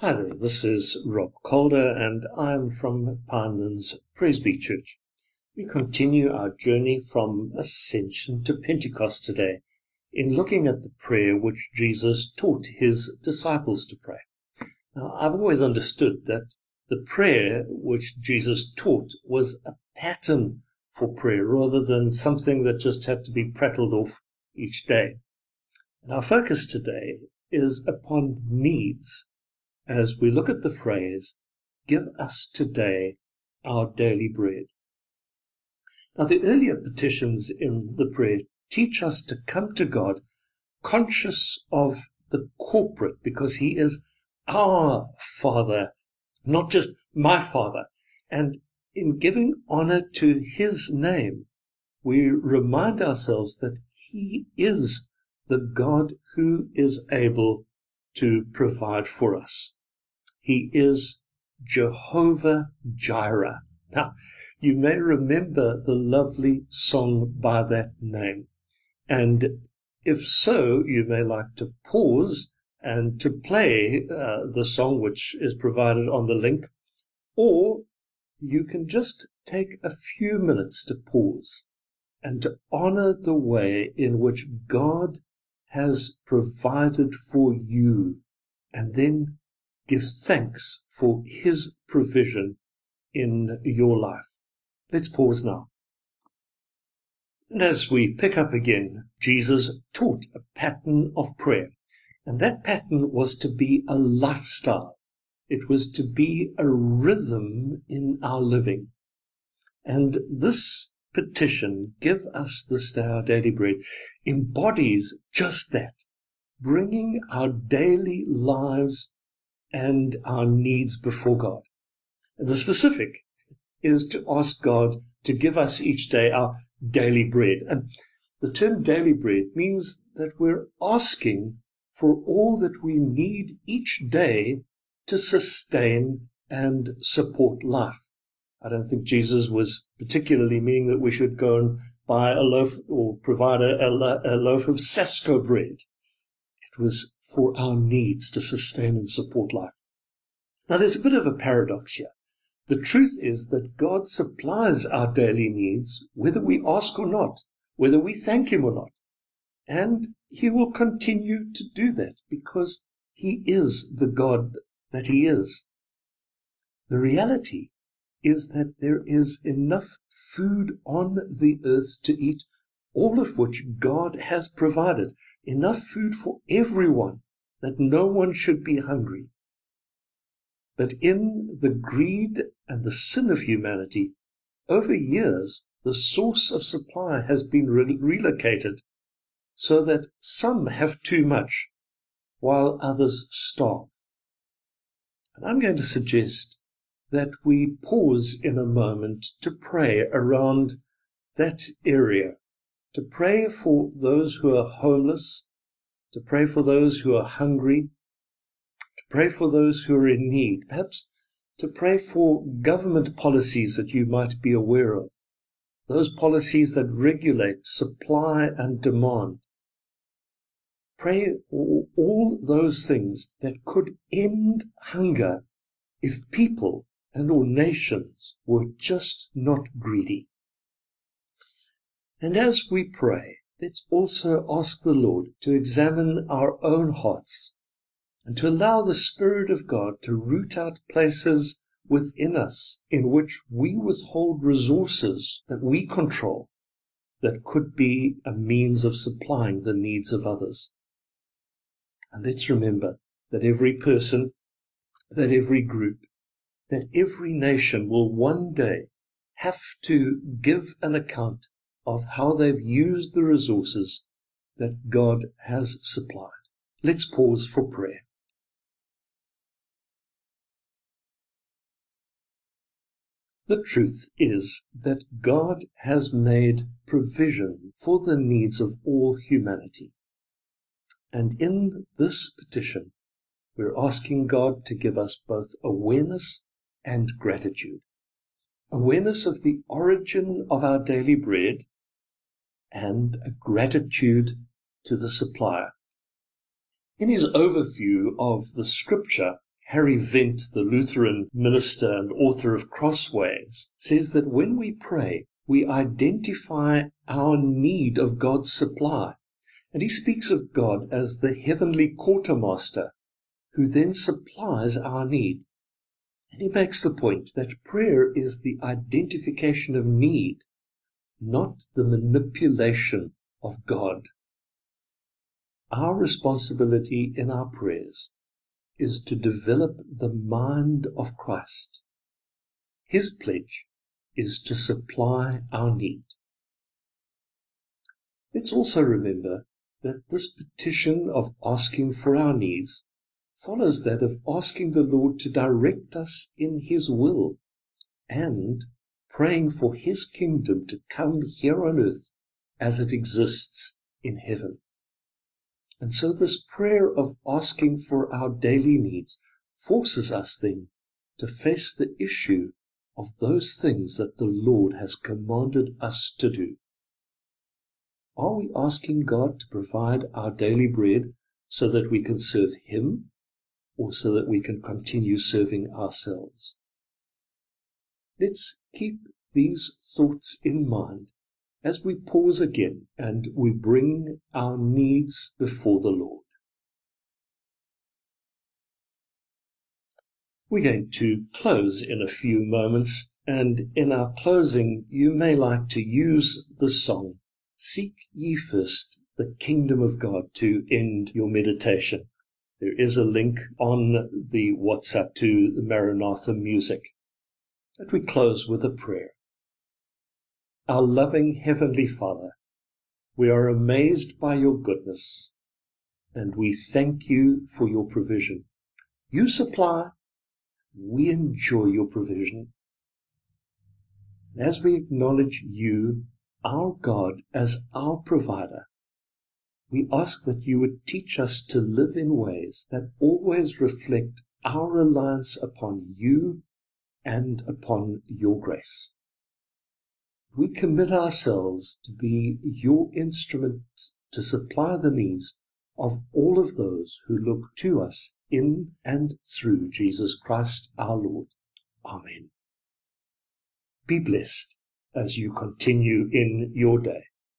Hi there, this is Rob Calder, and I'm from Pinelands Presby Church. We continue our journey from Ascension to Pentecost today in looking at the prayer which Jesus taught his disciples to pray. Now, I've always understood that the prayer which Jesus taught was a pattern for prayer rather than something that just had to be prattled off each day. And our focus today is upon needs as we look at the phrase, Give us today our daily bread. Now, the earlier petitions in the prayer teach us to come to God conscious of the corporate because He is our Father, not just my Father. And in giving honor to His name, we remind ourselves that He is the God who is able to provide for us. He is Jehovah Jireh. Now, you may remember the lovely song by that name. And if so, you may like to pause and to play uh, the song which is provided on the link, or you can just take a few minutes to pause and to honor the way in which God has provided for you, and then give thanks for His provision in your life. Let's pause now. And as we pick up again, Jesus taught a pattern of prayer. And that pattern was to be a lifestyle. It was to be a rhythm in our living. And this petition, give us this day our daily bread, embodies just that, bringing our daily lives and our needs before God. The specific is to ask God to give us each day our daily bread. And the term daily bread means that we're asking for all that we need each day to sustain and support life. I don't think Jesus was particularly meaning that we should go and buy a loaf or provide a, a, a loaf of Sasko bread was for our needs to sustain and support life. Now, there's a bit of a paradox here. The truth is that God supplies our daily needs, whether we ask or not, whether we thank Him or not. And He will continue to do that because He is the God that He is. The reality is that there is enough food on the earth to eat, all of which God has provided enough food for everyone, that no one should be hungry. But in the greed and the sin of humanity, over years, the source of supply has been re- relocated so that some have too much while others starve. And I'm going to suggest that we pause in a moment to pray around that area to pray for those who are homeless, to pray for those who are hungry, to pray for those who are in need, perhaps to pray for government policies that you might be aware of, those policies that regulate supply and demand. Pray for all those things that could end hunger if people and or nations were just not greedy. And as we pray, let's also ask the Lord to examine our own hearts and to allow the Spirit of God to root out places within us in which we withhold resources that we control that could be a means of supplying the needs of others. And let's remember that every person, that every group, that every nation will one day have to give an account of how they've used the resources that God has supplied. Let's pause for prayer. The truth is that God has made provision for the needs of all humanity. And in this petition, we're asking God to give us both awareness and gratitude. Awareness of the origin of our daily bread and a gratitude to the supplier. In his overview of the scripture, Harry Wendt, the Lutheran minister and author of Crossways, says that when we pray, we identify our need of God's supply. And he speaks of God as the heavenly quartermaster who then supplies our need. And he makes the point that prayer is the identification of need, not the manipulation of God. Our responsibility in our prayers is to develop the mind of Christ. His pledge is to supply our need. Let's also remember that this petition of asking for our needs follows that of asking the Lord to direct us in His will and praying for His kingdom to come here on earth as it exists in heaven. And so this prayer of asking for our daily needs forces us then to face the issue of those things that the Lord has commanded us to do. Are we asking God to provide our daily bread so that we can serve Him or so that we can continue serving ourselves? Let's keep these thoughts in mind as we pause again and we bring our needs before the Lord. We're going to close in a few moments, and in our closing, you may like to use the song, Seek Ye First the Kingdom of God, to end your meditation. There is a link on the WhatsApp to the Maranatha music. But we close with a prayer. Our loving Heavenly Father, we are amazed by your goodness, and we thank you for your provision. You supply, we enjoy your provision. As we acknowledge you, our God, as our provider, we ask that you would teach us to live in ways that always reflect our reliance upon you and upon your grace. We commit ourselves to be your instrument to supply the needs of all of those who look to us in and through Jesus Christ our Lord. Amen. Be blessed as you continue in your day.